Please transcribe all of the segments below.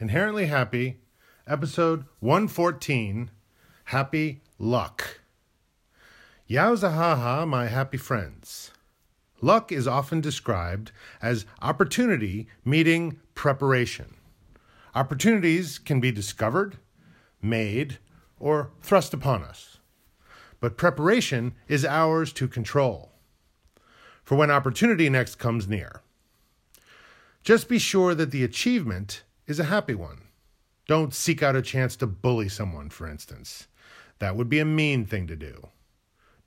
Inherently Happy, episode 114 Happy Luck. Yowzahaha, my happy friends. Luck is often described as opportunity meeting preparation. Opportunities can be discovered, made, or thrust upon us. But preparation is ours to control. For when opportunity next comes near, just be sure that the achievement is a happy one. Don't seek out a chance to bully someone, for instance. That would be a mean thing to do.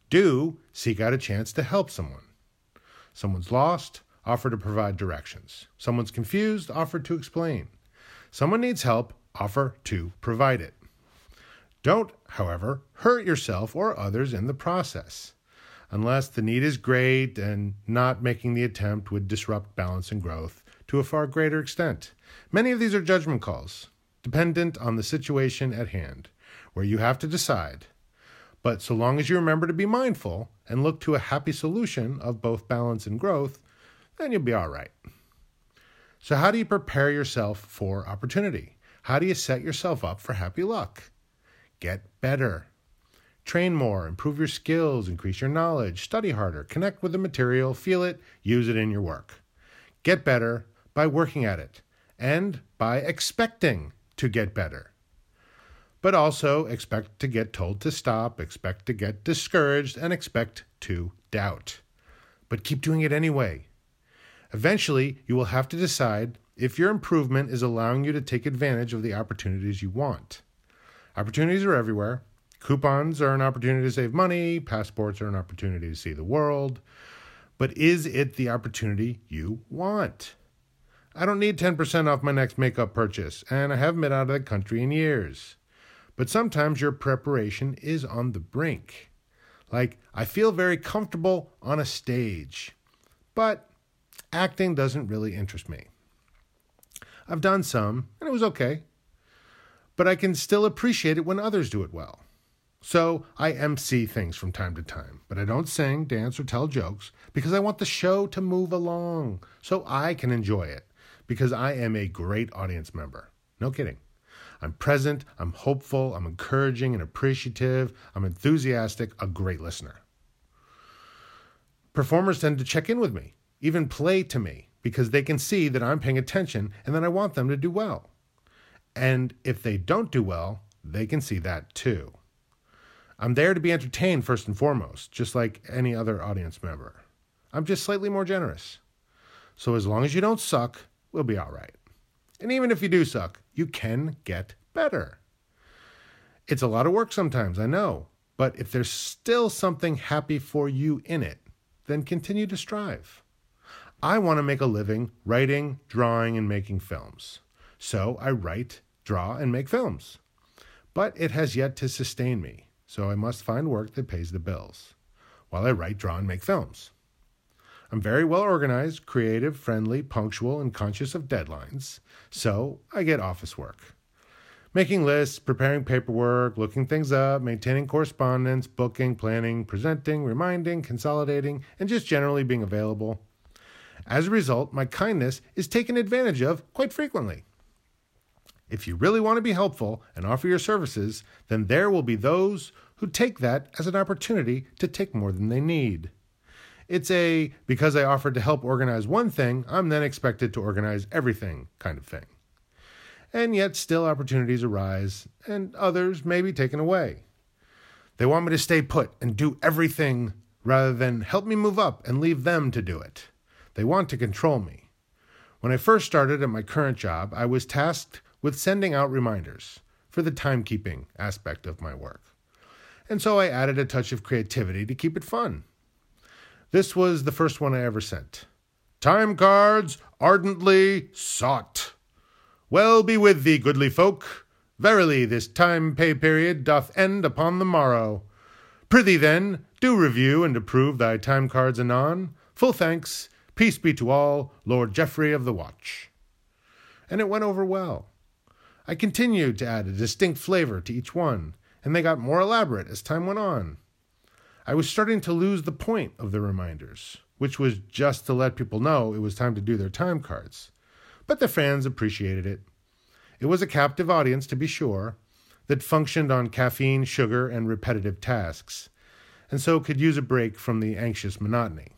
Do seek out a chance to help someone. Someone's lost, offer to provide directions. Someone's confused, offer to explain. Someone needs help, offer to provide it. Don't, however, hurt yourself or others in the process. Unless the need is great and not making the attempt would disrupt balance and growth, to a far greater extent. Many of these are judgment calls, dependent on the situation at hand, where you have to decide. But so long as you remember to be mindful and look to a happy solution of both balance and growth, then you'll be all right. So, how do you prepare yourself for opportunity? How do you set yourself up for happy luck? Get better. Train more, improve your skills, increase your knowledge, study harder, connect with the material, feel it, use it in your work. Get better, by working at it and by expecting to get better. But also expect to get told to stop, expect to get discouraged, and expect to doubt. But keep doing it anyway. Eventually, you will have to decide if your improvement is allowing you to take advantage of the opportunities you want. Opportunities are everywhere. Coupons are an opportunity to save money, passports are an opportunity to see the world. But is it the opportunity you want? I don't need 10% off my next makeup purchase, and I haven't been out of the country in years. But sometimes your preparation is on the brink. Like, I feel very comfortable on a stage, but acting doesn't really interest me. I've done some, and it was okay, but I can still appreciate it when others do it well. So I MC things from time to time, but I don't sing, dance, or tell jokes because I want the show to move along so I can enjoy it because I am a great audience member. No kidding. I'm present, I'm hopeful, I'm encouraging and appreciative, I'm enthusiastic, a great listener. Performers tend to check in with me, even play to me, because they can see that I'm paying attention and that I want them to do well. And if they don't do well, they can see that too. I'm there to be entertained first and foremost, just like any other audience member. I'm just slightly more generous. So as long as you don't suck, we'll be all right. And even if you do suck, you can get better. It's a lot of work sometimes, I know, but if there's still something happy for you in it, then continue to strive. I want to make a living writing, drawing, and making films. So I write, draw, and make films. But it has yet to sustain me, so I must find work that pays the bills while I write, draw, and make films. I'm very well organized, creative, friendly, punctual, and conscious of deadlines, so I get office work. Making lists, preparing paperwork, looking things up, maintaining correspondence, booking, planning, presenting, reminding, consolidating, and just generally being available. As a result, my kindness is taken advantage of quite frequently. If you really want to be helpful and offer your services, then there will be those who take that as an opportunity to take more than they need. It's a because I offered to help organize one thing, I'm then expected to organize everything kind of thing. And yet, still opportunities arise, and others may be taken away. They want me to stay put and do everything rather than help me move up and leave them to do it. They want to control me. When I first started at my current job, I was tasked with sending out reminders for the timekeeping aspect of my work. And so I added a touch of creativity to keep it fun. This was the first one I ever sent. Time cards ardently sought. Well be with thee, goodly folk. Verily, this time pay period doth end upon the morrow. Prithee, then, do review and approve thy time cards anon. Full thanks. Peace be to all, Lord Geoffrey of the Watch. And it went over well. I continued to add a distinct flavor to each one, and they got more elaborate as time went on. I was starting to lose the point of the reminders, which was just to let people know it was time to do their time cards. But the fans appreciated it. It was a captive audience, to be sure, that functioned on caffeine, sugar, and repetitive tasks, and so could use a break from the anxious monotony.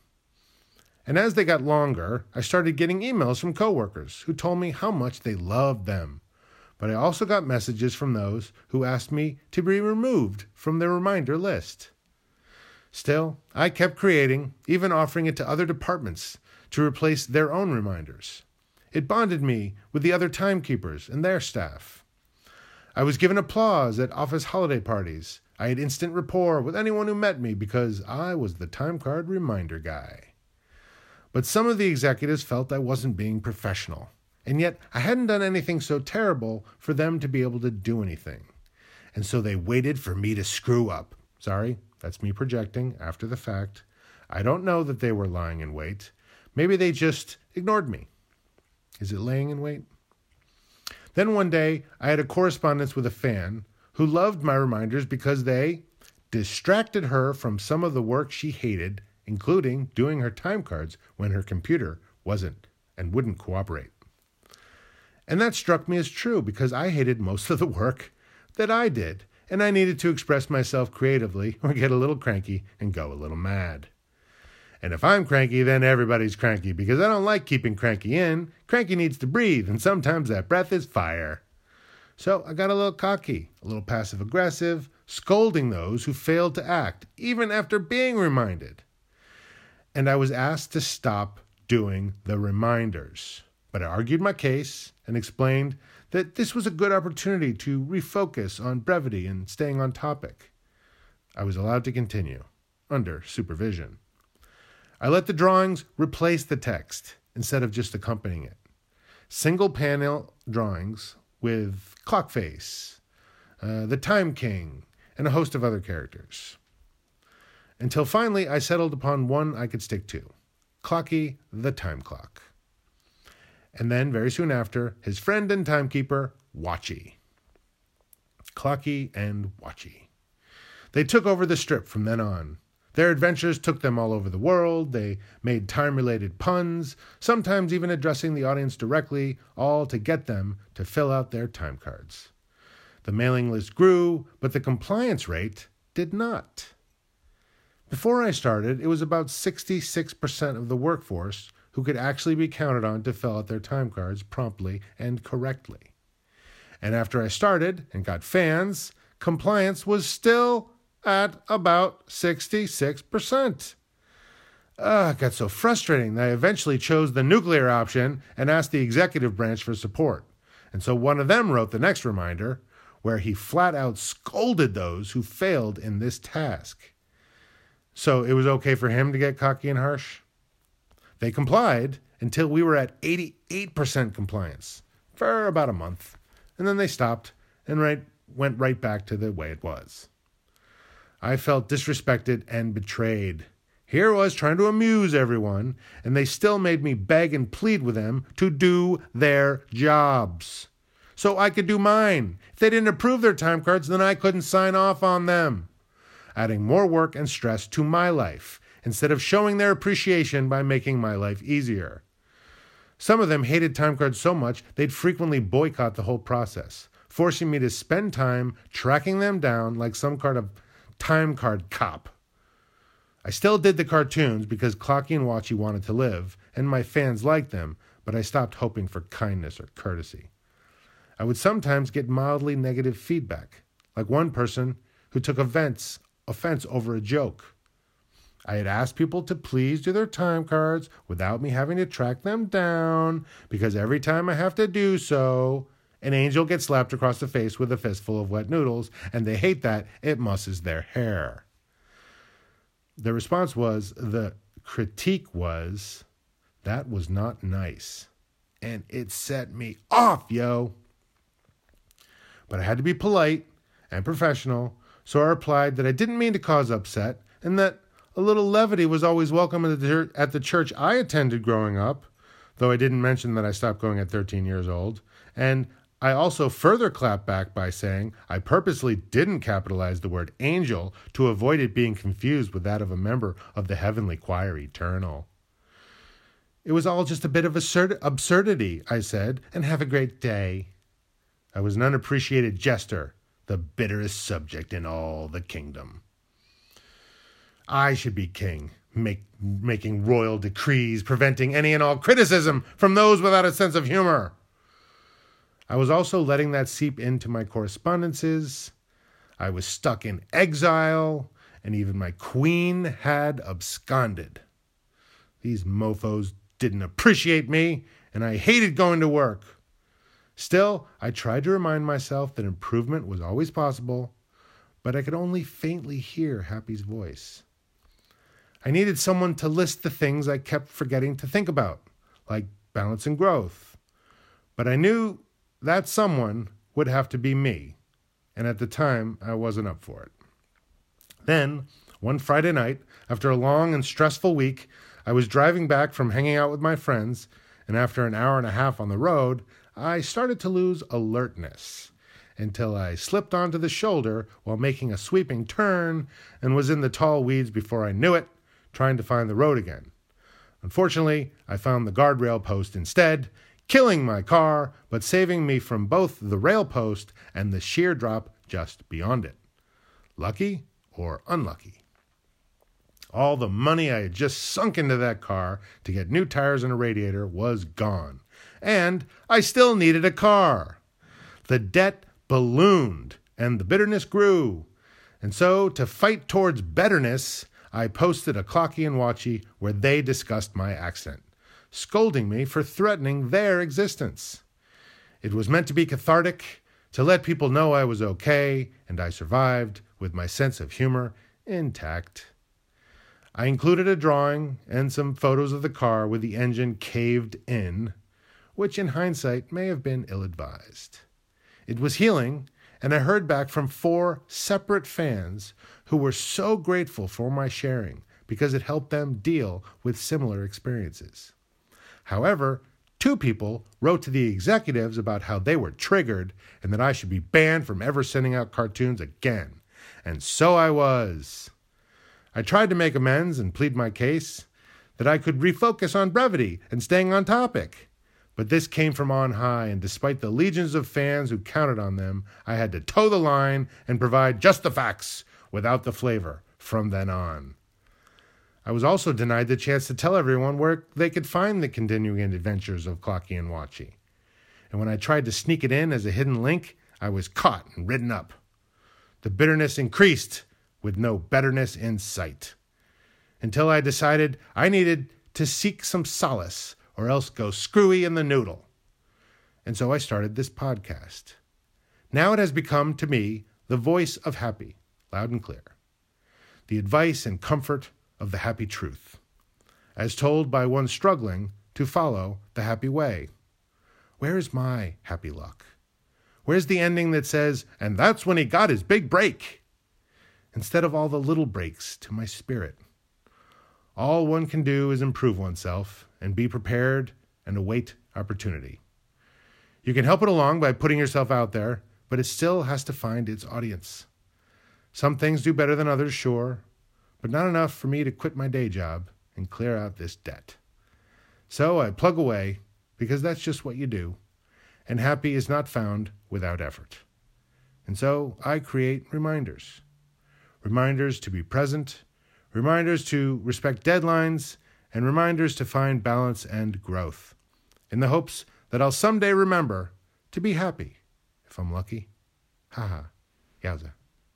And as they got longer, I started getting emails from coworkers who told me how much they loved them. But I also got messages from those who asked me to be removed from their reminder list. Still, I kept creating, even offering it to other departments to replace their own reminders. It bonded me with the other timekeepers and their staff. I was given applause at office holiday parties. I had instant rapport with anyone who met me because I was the time card reminder guy. But some of the executives felt I wasn't being professional, and yet I hadn't done anything so terrible for them to be able to do anything. And so they waited for me to screw up. Sorry, that's me projecting after the fact. I don't know that they were lying in wait. Maybe they just ignored me. Is it laying in wait? Then one day, I had a correspondence with a fan who loved my reminders because they distracted her from some of the work she hated including doing her time cards when her computer wasn't and wouldn't cooperate. And that struck me as true because I hated most of the work that I did, and I needed to express myself creatively or get a little cranky and go a little mad. And if I'm cranky, then everybody's cranky because I don't like keeping cranky in. Cranky needs to breathe, and sometimes that breath is fire. So I got a little cocky, a little passive aggressive, scolding those who failed to act, even after being reminded and I was asked to stop doing the reminders. But I argued my case and explained that this was a good opportunity to refocus on brevity and staying on topic. I was allowed to continue, under supervision. I let the drawings replace the text instead of just accompanying it. Single panel drawings with Clockface, uh, the Time King, and a host of other characters until finally I settled upon one I could stick to Clocky the Time Clock. And then, very soon after, his friend and timekeeper, Watchy. Clocky and Watchy. They took over the strip from then on. Their adventures took them all over the world. They made time related puns, sometimes even addressing the audience directly, all to get them to fill out their time cards. The mailing list grew, but the compliance rate did not. Before I started, it was about 66% of the workforce who could actually be counted on to fill out their time cards promptly and correctly. And after I started and got fans, compliance was still at about 66%. Uh, it got so frustrating that I eventually chose the nuclear option and asked the executive branch for support. And so one of them wrote the next reminder, where he flat out scolded those who failed in this task. So it was okay for him to get cocky and harsh. They complied until we were at 88% compliance for about a month. And then they stopped and right, went right back to the way it was. I felt disrespected and betrayed. Here I was trying to amuse everyone, and they still made me beg and plead with them to do their jobs. So I could do mine. If they didn't approve their time cards, then I couldn't sign off on them adding more work and stress to my life instead of showing their appreciation by making my life easier. Some of them hated time cards so much they'd frequently boycott the whole process, forcing me to spend time tracking them down like some kind of time card cop. I still did the cartoons because Clocky and Watchy wanted to live, and my fans liked them, but I stopped hoping for kindness or courtesy. I would sometimes get mildly negative feedback, like one person who took offense offense over a joke. I had asked people to please do their time cards without me having to track them down because every time I have to do so, an angel gets slapped across the face with a fistful of wet noodles, and they hate that it musses their hair. The response was the critique was that was not nice. And it set me off, yo. But I had to be polite and professional so I replied that I didn't mean to cause upset and that a little levity was always welcome at the, at the church I attended growing up, though I didn't mention that I stopped going at 13 years old. And I also further clapped back by saying I purposely didn't capitalize the word angel to avoid it being confused with that of a member of the heavenly choir eternal. It was all just a bit of absurd- absurdity, I said, and have a great day. I was an unappreciated jester, the bitterest subject in all the kingdom. I should be king, make, making royal decrees, preventing any and all criticism from those without a sense of humor. I was also letting that seep into my correspondences. I was stuck in exile, and even my queen had absconded. These mofos didn't appreciate me, and I hated going to work. Still, I tried to remind myself that improvement was always possible, but I could only faintly hear Happy's voice. I needed someone to list the things I kept forgetting to think about, like balance and growth. But I knew that someone would have to be me, and at the time I wasn't up for it. Then, one Friday night, after a long and stressful week, I was driving back from hanging out with my friends, and after an hour and a half on the road, I started to lose alertness until I slipped onto the shoulder while making a sweeping turn and was in the tall weeds before I knew it, trying to find the road again. Unfortunately, I found the guardrail post instead killing my car, but saving me from both the rail post and the sheer drop just beyond it. Lucky or unlucky? All the money I had just sunk into that car to get new tires and a radiator was gone. And I still needed a car. The debt ballooned and the bitterness grew. And so, to fight towards betterness, I posted a Clocky and Watchy where they discussed my accent, scolding me for threatening their existence. It was meant to be cathartic, to let people know I was okay and I survived with my sense of humor intact. I included a drawing and some photos of the car with the engine caved in, which in hindsight may have been ill advised. It was healing, and I heard back from four separate fans who were so grateful for my sharing because it helped them deal with similar experiences. However, two people wrote to the executives about how they were triggered and that I should be banned from ever sending out cartoons again. And so I was. I tried to make amends and plead my case that I could refocus on brevity and staying on topic. But this came from on high, and despite the legions of fans who counted on them, I had to toe the line and provide just the facts without the flavor from then on. I was also denied the chance to tell everyone where they could find the continuing adventures of Clocky and Watchy. And when I tried to sneak it in as a hidden link, I was caught and ridden up. The bitterness increased with no betterness in sight. Until I decided I needed to seek some solace or else go screwy in the noodle. And so I started this podcast. Now it has become to me the voice of happy, loud and clear. The advice and comfort of the happy truth, as told by one struggling to follow the happy way. Where is my happy luck? Where's the ending that says, and that's when he got his big break? Instead of all the little breaks to my spirit. All one can do is improve oneself and be prepared and await opportunity. You can help it along by putting yourself out there, but it still has to find its audience. Some things do better than others, sure, but not enough for me to quit my day job and clear out this debt. So I plug away because that's just what you do, and happy is not found without effort. And so I create reminders reminders to be present, reminders to respect deadlines, and reminders to find balance and growth, in the hopes that I'll someday remember to be happy if I'm lucky. Ha ha. Yowza.